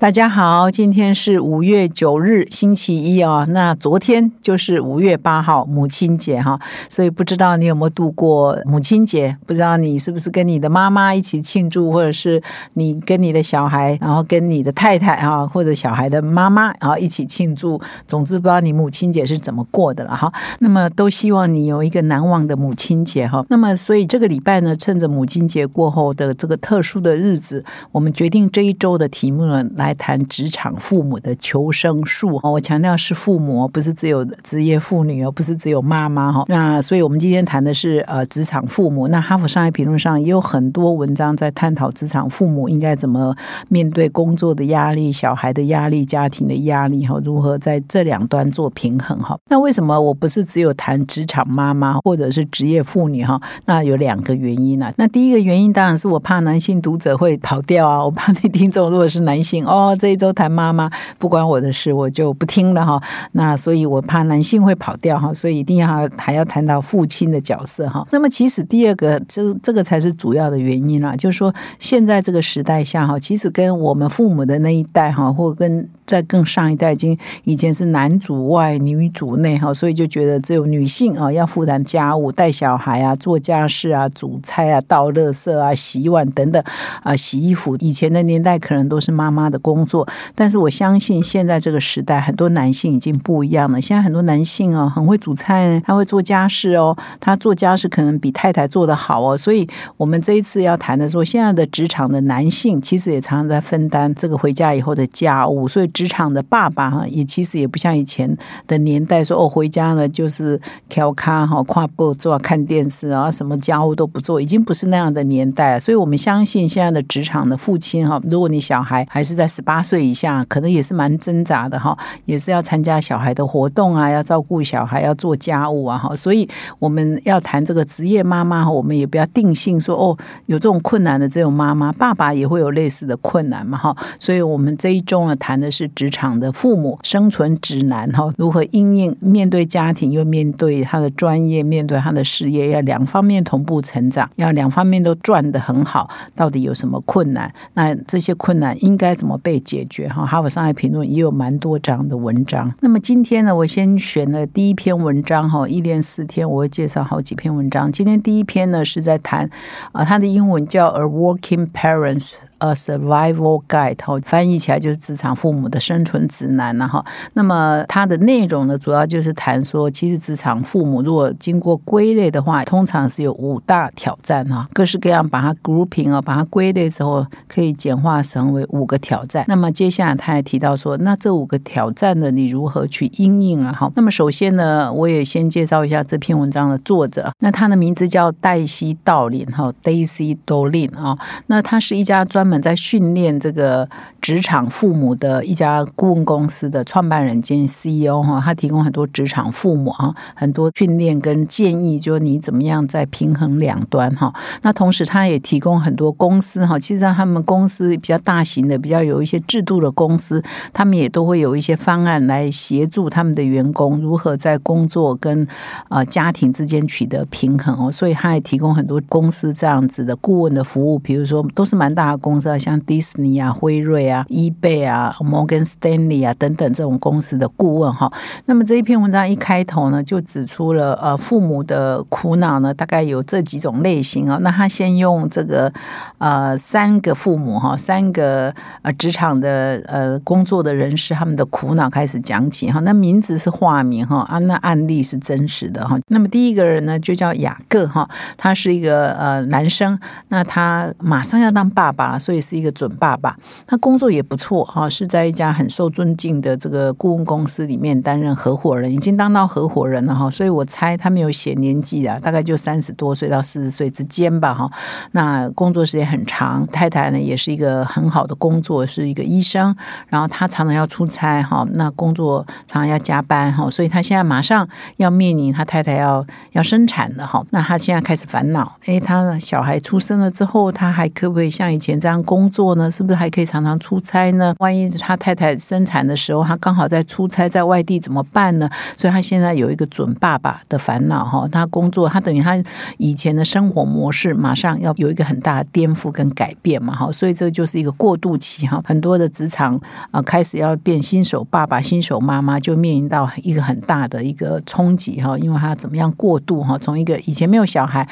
大家好，今天是五月九日，星期一啊。那昨天就是五月八号，母亲节哈。所以不知道你有没有度过母亲节？不知道你是不是跟你的妈妈一起庆祝，或者是你跟你的小孩，然后跟你的太太啊，或者小孩的妈妈，然后一起庆祝。总之，不知道你母亲节是怎么过的了哈。那么都希望你有一个难忘的母亲节哈。那么，所以这个礼拜呢，趁着母亲节过后的这个特殊的日子，我们决定这一周的题目呢来。来谈职场父母的求生术我强调是父母，不是只有职业妇女哦，不是只有妈妈哈。那所以我们今天谈的是呃职场父母。那哈佛商业评论上也有很多文章在探讨职场父母应该怎么面对工作的压力、小孩的压力、家庭的压力哈，如何在这两端做平衡哈。那为什么我不是只有谈职场妈妈或者是职业妇女哈？那有两个原因呢。那第一个原因当然是我怕男性读者会跑掉啊，我怕你听众如果是男性哦。哦，这一周谈妈妈不关我的事，我就不听了哈。那所以我怕男性会跑掉哈，所以一定要还要谈到父亲的角色哈。那么其实第二个，这这个才是主要的原因啦，就是说现在这个时代下哈，其实跟我们父母的那一代哈，或跟在更上一代，已经以前是男主外女主内哈，所以就觉得只有女性啊要负担家务、带小孩啊、做家事啊、煮菜啊、倒垃圾啊、洗碗等等啊、洗衣服。以前的年代可能都是妈妈的。工作，但是我相信现在这个时代，很多男性已经不一样了。现在很多男性啊，很会煮菜，他会做家事哦，他做家事可能比太太做的好哦。所以，我们这一次要谈的说，现在的职场的男性其实也常常在分担这个回家以后的家务。所以，职场的爸爸哈，也其实也不像以前的年代说哦，回家了就是调咖哈，跨步做看电视啊，什么家务都不做，已经不是那样的年代。所以我们相信现在的职场的父亲哈，如果你小孩还是在。十八岁以下可能也是蛮挣扎的哈，也是要参加小孩的活动啊，要照顾小孩，要做家务啊哈。所以我们要谈这个职业妈妈，我们也不要定性说哦，有这种困难的只有妈妈，爸爸也会有类似的困难嘛哈。所以我们这一周呢，谈的是职场的父母生存指南哈，如何应应面对家庭，又面对他的专业，面对他的事业，要两方面同步成长，要两方面都赚得很好，到底有什么困难？那这些困难应该怎么？被解决哈，哈佛商业评论也有蛮多这样的文章。那么今天呢，我先选了第一篇文章哈，一连四天我会介绍好几篇文章。今天第一篇呢是在谈啊，它的英文叫《A Working Parents》。A survival guide，哈，翻译起来就是职场父母的生存指南了哈。那么它的内容呢，主要就是谈说，其实职场父母如果经过归类的话，通常是有五大挑战哈，各式各样把它 grouping 啊，把它归类之后，可以简化成为五个挑战。那么接下来他还提到说，那这五个挑战呢，你如何去应应啊？哈，那么首先呢，我也先介绍一下这篇文章的作者，那他的名字叫黛西·道林哈，Daisy Dolin 啊，那他是一家专们在训练这个职场父母的一家顾问公司的创办人兼 CEO 哈，他提供很多职场父母啊很多训练跟建议，就你怎么样在平衡两端哈。那同时他也提供很多公司哈，其实他们公司比较大型的、比较有一些制度的公司，他们也都会有一些方案来协助他们的员工如何在工作跟呃家庭之间取得平衡哦。所以他也提供很多公司这样子的顾问的服务，比如说都是蛮大的公。像迪士尼啊、辉瑞啊、易贝啊、摩根斯丹利啊等等这种公司的顾问哈，那么这一篇文章一开头呢，就指出了呃父母的苦恼呢，大概有这几种类型啊。那他先用这个呃三个父母哈，三个呃职场的呃工作的人士他们的苦恼开始讲起哈。那名字是化名哈啊，那案例是真实的哈。那么第一个人呢，就叫雅各哈，他是一个呃男生，那他马上要当爸爸了。所以是一个准爸爸。他工作也不错哈，是在一家很受尊敬的这个顾问公司里面担任合伙人，已经当到合伙人了哈。所以我猜他没有写年纪啊，大概就三十多岁到四十岁之间吧哈。那工作时间很长，太太呢也是一个很好的工作，是一个医生，然后他常常要出差哈，那工作常常要加班哈，所以他现在马上要面临他太太要要生产了哈，那他现在开始烦恼，诶，他小孩出生了之后，他还可不可以像以前这样工作呢？是不是还可以常常出差呢？万一他太太生产的时候，他刚好在出差在外地怎么办呢？所以他现在有一个准爸爸的烦恼哈，他工作他等于他以前的生活模式马上要有一个很大的颠覆跟改变嘛哈，所以这就是一个过渡期哈，很多的职场啊开始要变新手爸爸、新手妈妈，就面临到一个很大的一个冲击哈，因为他怎么样过渡哈，从一个以前没有小孩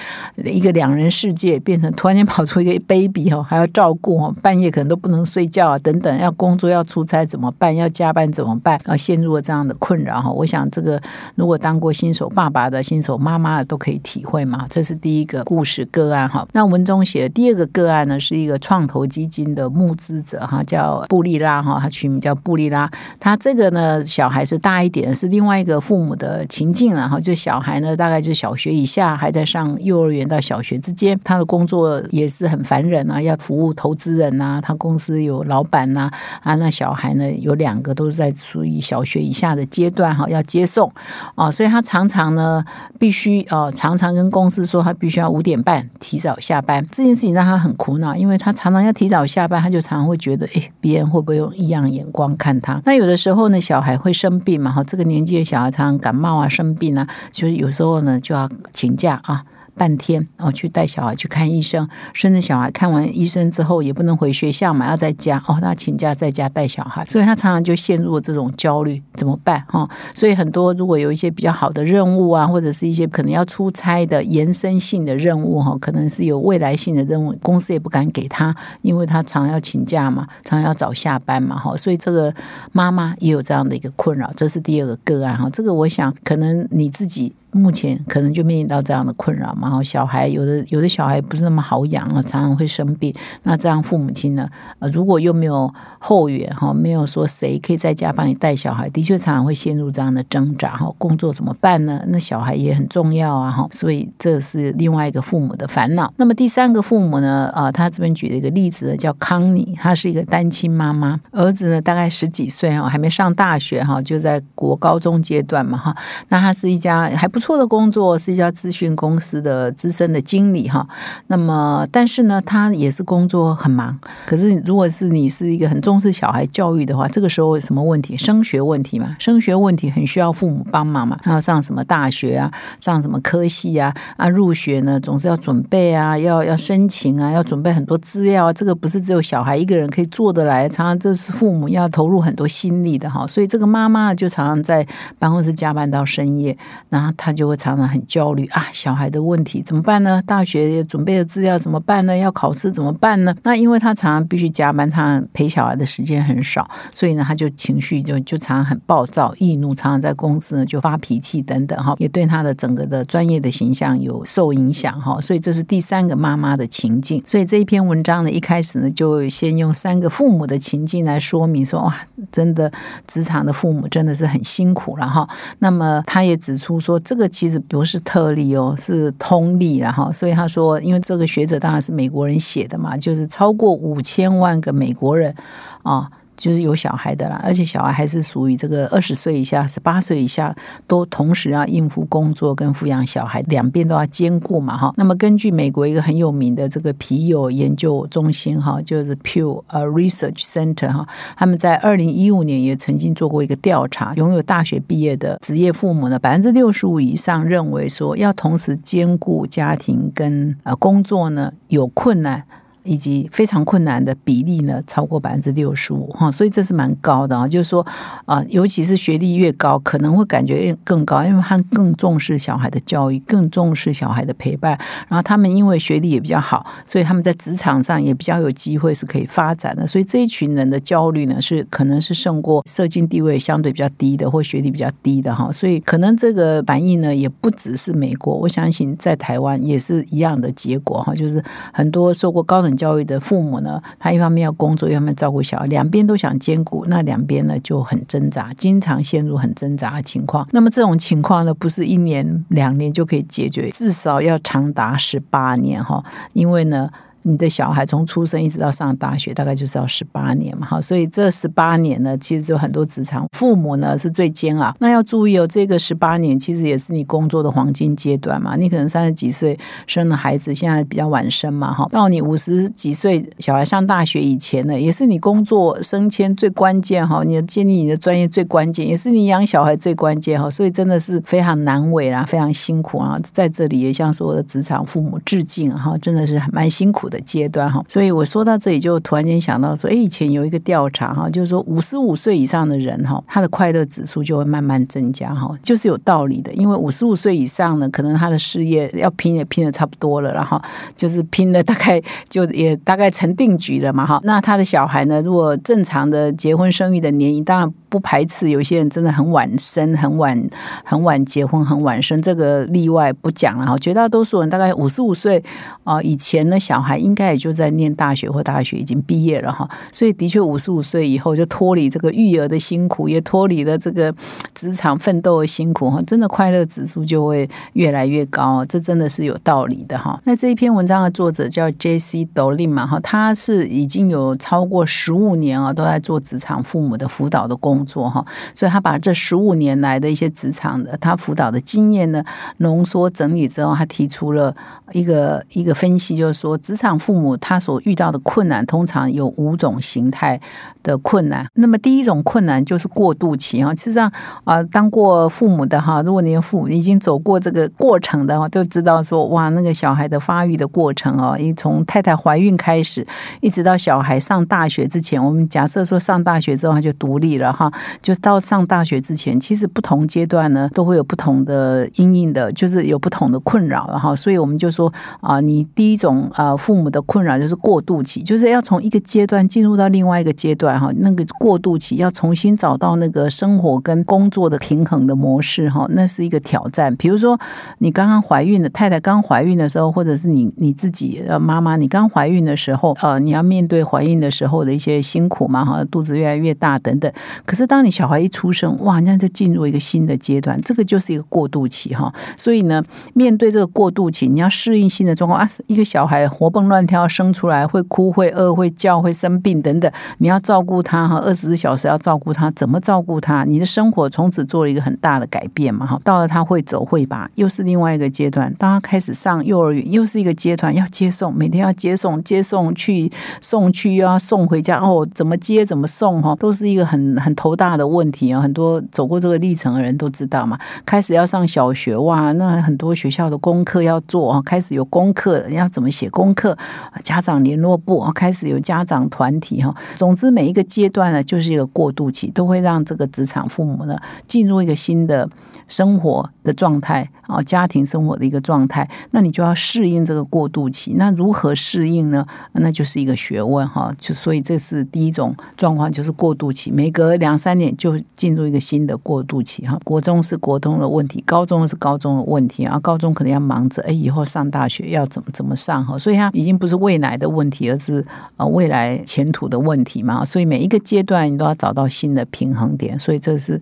一个两人世界，变成突然间跑出一个 baby 哈，还要照顾哈，半夜可能都不能睡觉啊等等，要工作要出差怎么办？要加班怎么办？啊，陷入了这样的困扰哈。我想这个如果当过新手爸爸的、新手妈妈都可以体会嘛。这是第一个故事个案哈。那文中写的第二个个案呢，是一个创投基金的募资者哈，叫布利拉哈，他取名叫布利拉。他这个呢，小孩是大一点，是另外一个父母的情境然后。就小孩呢，大概就小学以下，还在上幼儿园到小学之间。他的工作也是很烦人啊，要服务投投资人呐。他公司有老板呐啊，那小孩呢有两个都是在属于小学以下的阶段哈，要接送啊，所以他常常呢必须哦，常常跟公司说他必须要五点半提早下班。这件事情让他很苦恼，因为他常常要提早下班，他就常常会觉得，哎，别人会不会用异样眼光看他？那有的时候呢，小孩会生病嘛，哈，这个年纪的小孩常常感冒啊、生病啊，就是有时候呢就要请假啊。半天哦，去带小孩去看医生，甚至小孩看完医生之后也不能回学校嘛，要在家哦，他请假在家带小孩，所以他常常就陷入了这种焦虑，怎么办哈？所以很多如果有一些比较好的任务啊，或者是一些可能要出差的延伸性的任务哈，可能是有未来性的任务，公司也不敢给他，因为他常要请假嘛，常要早下班嘛哈，所以这个妈妈也有这样的一个困扰，这是第二个个案哈。这个我想可能你自己。目前可能就面临到这样的困扰嘛，然后小孩有的有的小孩不是那么好养啊，常常会生病。那这样父母亲呢，呃，如果又没有后援哈，没有说谁可以在家帮你带小孩，的确常常会陷入这样的挣扎哈。工作怎么办呢？那小孩也很重要啊哈，所以这是另外一个父母的烦恼。那么第三个父母呢，啊，他这边举了一个例子呢，叫康妮，她是一个单亲妈妈，儿子呢大概十几岁哈，还没上大学哈，就在国高中阶段嘛哈。那他是一家还不错。错的工作是一家咨询公司的资深的经理哈，那么但是呢，他也是工作很忙。可是如果是你是一个很重视小孩教育的话，这个时候什么问题？升学问题嘛，升学问题很需要父母帮忙嘛。要上什么大学啊，上什么科系啊？啊，入学呢总是要准备啊，要要申请啊，要准备很多资料。这个不是只有小孩一个人可以做得来，常常这是父母要投入很多心力的哈。所以这个妈妈就常常在办公室加班到深夜，然后他。就会常常很焦虑啊，小孩的问题怎么办呢？大学准备的资料怎么办呢？要考试怎么办呢？那因为他常常必须加班，他陪小孩的时间很少，所以呢，他就情绪就就常常很暴躁、易怒，常常在公司呢就发脾气等等哈，也对他的整个的专业的形象有受影响哈。所以这是第三个妈妈的情境。所以这一篇文章呢，一开始呢就先用三个父母的情境来说明说，哇，真的职场的父母真的是很辛苦了哈。那么他也指出说，这这个。其实不是特例哦，是通例然后。所以他说，因为这个学者当然是美国人写的嘛，就是超过五千万个美国人啊。就是有小孩的啦，而且小孩还是属于这个二十岁以下、十八岁以下，都同时要应付工作跟抚养小孩，两边都要兼顾嘛哈。那么根据美国一个很有名的这个皮尤研究中心哈，就是 Pew 呃 Research Center 哈，他们在二零一五年也曾经做过一个调查，拥有大学毕业的职业父母呢，百分之六十五以上认为说要同时兼顾家庭跟呃工作呢有困难。以及非常困难的比例呢，超过百分之六十五哈，所以这是蛮高的啊。就是说啊，尤其是学历越高，可能会感觉更高，因为他更重视小孩的教育，更重视小孩的陪伴。然后他们因为学历也比较好，所以他们在职场上也比较有机会是可以发展的。所以这一群人的焦虑呢，是可能是胜过社经地位相对比较低的或学历比较低的哈。所以可能这个反应呢，也不只是美国，我相信在台湾也是一样的结果哈。就是很多受过高等教育的父母呢，他一方面要工作，一方面照顾小孩，两边都想兼顾，那两边呢就很挣扎，经常陷入很挣扎的情况。那么这种情况呢，不是一年两年就可以解决，至少要长达十八年哈，因为呢。你的小孩从出生一直到上大学，大概就是要十八年嘛，哈，所以这十八年呢，其实就很多职场父母呢是最煎熬。那要注意哦，这个十八年其实也是你工作的黄金阶段嘛。你可能三十几岁生了孩子，现在比较晚生嘛，哈，到你五十几岁小孩上大学以前呢，也是你工作升迁最关键哈，你建立你的专业最关键，也是你养小孩最关键哈。所以真的是非常难为啦，非常辛苦啊，在这里也向所有的职场父母致敬哈，真的是蛮辛苦的。阶段哈，所以我说到这里就突然间想到说，哎，以前有一个调查哈，就是说五十五岁以上的人哈，他的快乐指数就会慢慢增加哈，就是有道理的。因为五十五岁以上呢，可能他的事业要拼也拼的差不多了，然后就是拼的大概就也大概成定局了嘛哈。那他的小孩呢，如果正常的结婚生育的年龄，当然不排斥有些人真的很晚生、很晚、很晚结婚、很晚生，这个例外不讲了哈。绝大多数人大概五十五岁啊以前呢，小孩。应该也就在念大学或大学已经毕业了哈，所以的确五十五岁以后就脱离这个育儿的辛苦，也脱离了这个职场奋斗的辛苦哈，真的快乐指数就会越来越高，这真的是有道理的哈。那这一篇文章的作者叫 J.C. Dolin 嘛哈，他是已经有超过十五年啊都在做职场父母的辅导的工作哈，所以他把这十五年来的一些职场的他辅导的经验呢浓缩整理之后，他提出了一个一个分析，就是说职场。父母他所遇到的困难，通常有五种形态的困难。那么第一种困难就是过渡期啊。实际上啊，当过父母的哈，如果你的父母已经走过这个过程的话，都知道说哇，那个小孩的发育的过程哦，一从太太怀孕开始，一直到小孩上大学之前，我们假设说上大学之后他就独立了哈，就到上大学之前，其实不同阶段呢都会有不同的阴影的，就是有不同的困扰了哈。所以我们就说啊，你第一种啊父母。的困扰就是过渡期，就是要从一个阶段进入到另外一个阶段哈。那个过渡期要重新找到那个生活跟工作的平衡的模式哈，那是一个挑战。比如说你刚刚怀孕的太太刚怀孕的时候，或者是你你自己呃妈妈你刚怀孕的时候，呃，你要面对怀孕的时候的一些辛苦嘛哈，肚子越来越大等等。可是当你小孩一出生，哇，那就进入一个新的阶段，这个就是一个过渡期哈。所以呢，面对这个过渡期，你要适应新的状况啊，一个小孩活蹦乱。跳生出来会哭会饿会叫会生病等等，你要照顾他哈，二十四小时要照顾他，怎么照顾他？你的生活从此做了一个很大的改变嘛哈。到了他会走会爬，又是另外一个阶段。当他开始上幼儿园，又是一个阶段，要接送，每天要接送接送去送去又要送回家哦，怎么接怎么送哈，都是一个很很头头大的问题啊。很多走过这个历程的人都知道嘛。开始要上小学哇，那很多学校的功课要做啊，开始有功课，要怎么写功课？家长联络部开始有家长团体哈，总之每一个阶段呢，就是一个过渡期，都会让这个职场父母呢进入一个新的生活的状态啊，家庭生活的一个状态。那你就要适应这个过渡期。那如何适应呢？那就是一个学问哈。就所以这是第一种状况，就是过渡期，每隔两三年就进入一个新的过渡期哈。国中是国中的问题，高中是高中的问题啊。高中可能要忙着哎，以后上大学要怎么怎么上哈。所以他已经。不是未来的问题，而是呃未来前途的问题嘛。所以每一个阶段你都要找到新的平衡点。所以这是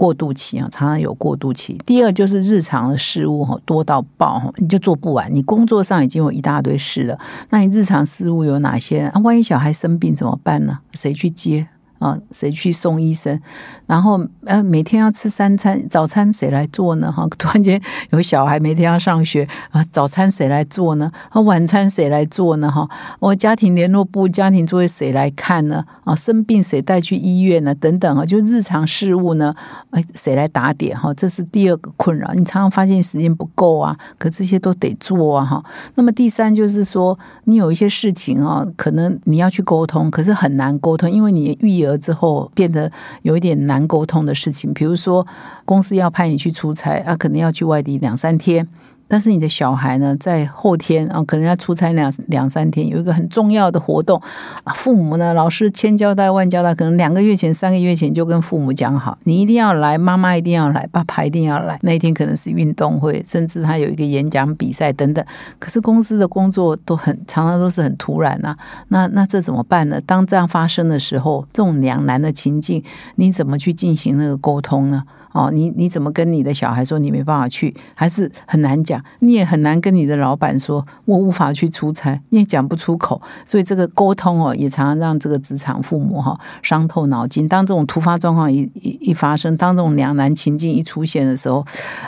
过渡期啊，常常有过渡期。第二就是日常的事物哈多到爆，你就做不完。你工作上已经有一大堆事了，那你日常事务有哪些？啊，万一小孩生病怎么办呢？谁去接？啊，谁去送医生？然后呃，每天要吃三餐，早餐谁来做呢？哈，突然间有小孩每天要上学啊，早餐谁来做呢？啊，晚餐谁来做呢？哈，我家庭联络部家庭作业谁来看呢？啊，生病谁带去医院呢？等等啊，就日常事务呢，哎，谁来打点？哈，这是第二个困扰。你常常发现时间不够啊，可这些都得做啊，哈。那么第三就是说，你有一些事情啊，可能你要去沟通，可是很难沟通，因为你育儿。之后变得有一点难沟通的事情，比如说公司要派你去出差啊，可能要去外地两三天。但是你的小孩呢，在后天啊，可能要出差两两三天，有一个很重要的活动啊，父母呢，老师千交代万交代，可能两个月前、三个月前就跟父母讲好，你一定要来，妈妈一定要来，爸爸一定要来。那一天可能是运动会，甚至他有一个演讲比赛等等。可是公司的工作都很常常都是很突然呐，那那这怎么办呢？当这样发生的时候，这种两难的情境，你怎么去进行那个沟通呢？哦，你你怎么跟你的小孩说你没办法去，还是很难讲。你也很难跟你的老板说，我无法去出差，你也讲不出口。所以这个沟通哦，也常常让这个职场父母哈伤透脑筋。当这种突发状况一一一发生，当这种两难情境一出现的时候，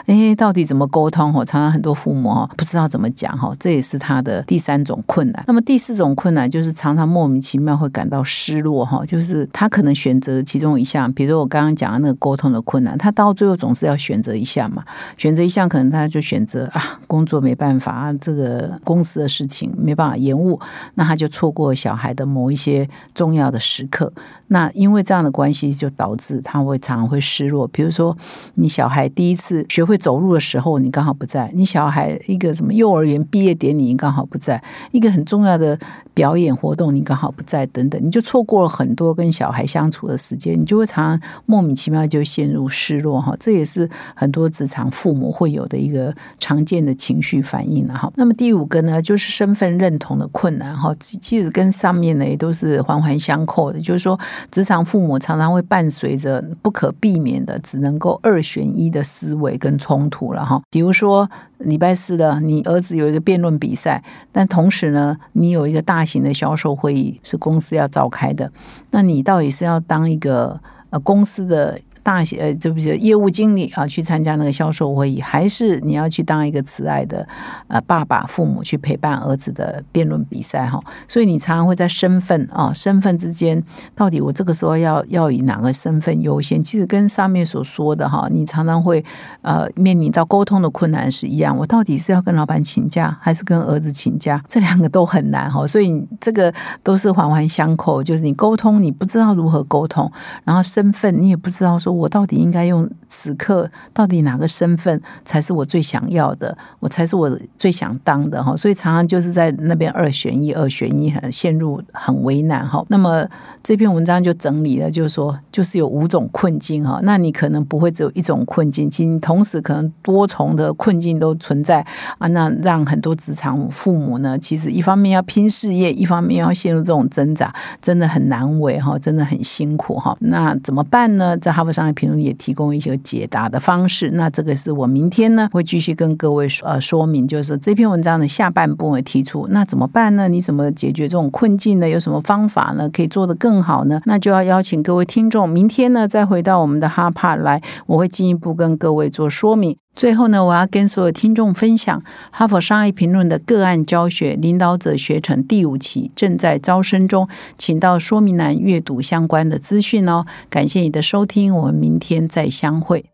哎，到底怎么沟通？哦，常常很多父母哈不知道怎么讲哈，这也是他的第三种困难。那么第四种困难就是常常莫名其妙会感到失落哈，就是他可能选择其中一项，比如我刚刚讲的那个沟通的困难，他。到最后总是要选择一项嘛，选择一项可能他就选择啊，工作没办法啊，这个公司的事情没办法延误，那他就错过小孩的某一些重要的时刻。那因为这样的关系，就导致他会常常会失落。比如说，你小孩第一次学会走路的时候，你刚好不在；你小孩一个什么幼儿园毕业典礼，你刚好不在；一个很重要的表演活动，你刚好不在，等等，你就错过了很多跟小孩相处的时间，你就会常常莫名其妙就陷入失落哈。这也是很多职场父母会有的一个常见的情绪反应了哈。那么第五个呢，就是身份认同的困难哈。其实跟上面呢也都是环环相扣的，就是说。职场父母常常会伴随着不可避免的，只能够二选一的思维跟冲突了哈。比如说礼拜四的，你儿子有一个辩论比赛，但同时呢，你有一个大大型的销售会议是公司要召开的，那你到底是要当一个呃公司的？大些呃，就不是业务经理啊，去参加那个销售会议，还是你要去当一个慈爱的呃爸爸、父母去陪伴儿子的辩论比赛哈？所以你常常会在身份啊身份之间，到底我这个时候要要以哪个身份优先？其实跟上面所说的哈，你常常会呃面临到沟通的困难是一样。我到底是要跟老板请假，还是跟儿子请假？这两个都很难哈。所以这个都是环环相扣，就是你沟通你不知道如何沟通，然后身份你也不知道说。我到底应该用此刻到底哪个身份才是我最想要的？我才是我最想当的哈，所以常常就是在那边二选一，二选一，很陷入很为难哈。那么这篇文章就整理了，就是说，就是有五种困境哈。那你可能不会只有一种困境，其实同时可能多重的困境都存在啊。那让很多职场父母呢，其实一方面要拼事业，一方面要陷入这种挣扎，真的很难为哈，真的很辛苦哈。那怎么办呢？在哈佛上商业评论也提供一些解答的方式。那这个是我明天呢会继续跟各位说呃说明，就是这篇文章的下半部分提出，那怎么办呢？你怎么解决这种困境呢？有什么方法呢？可以做得更好呢？那就要邀请各位听众明天呢再回到我们的哈帕来，我会进一步跟各位做说明。最后呢，我要跟所有听众分享哈佛商业评论的个案教学领导者学程第五期正在招生中，请到说明栏阅读相关的资讯哦。感谢你的收听，我们明天再相会。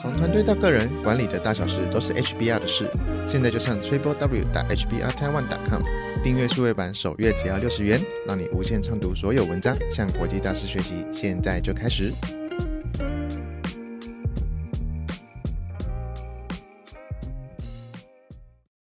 从团队到个人，管理的大小事都是 HBR 的事。现在就上 triple w 打 HBR Taiwan com 订阅数位版，首月只要六十元，让你无限畅读所有文章，向国际大师学习。现在就开始。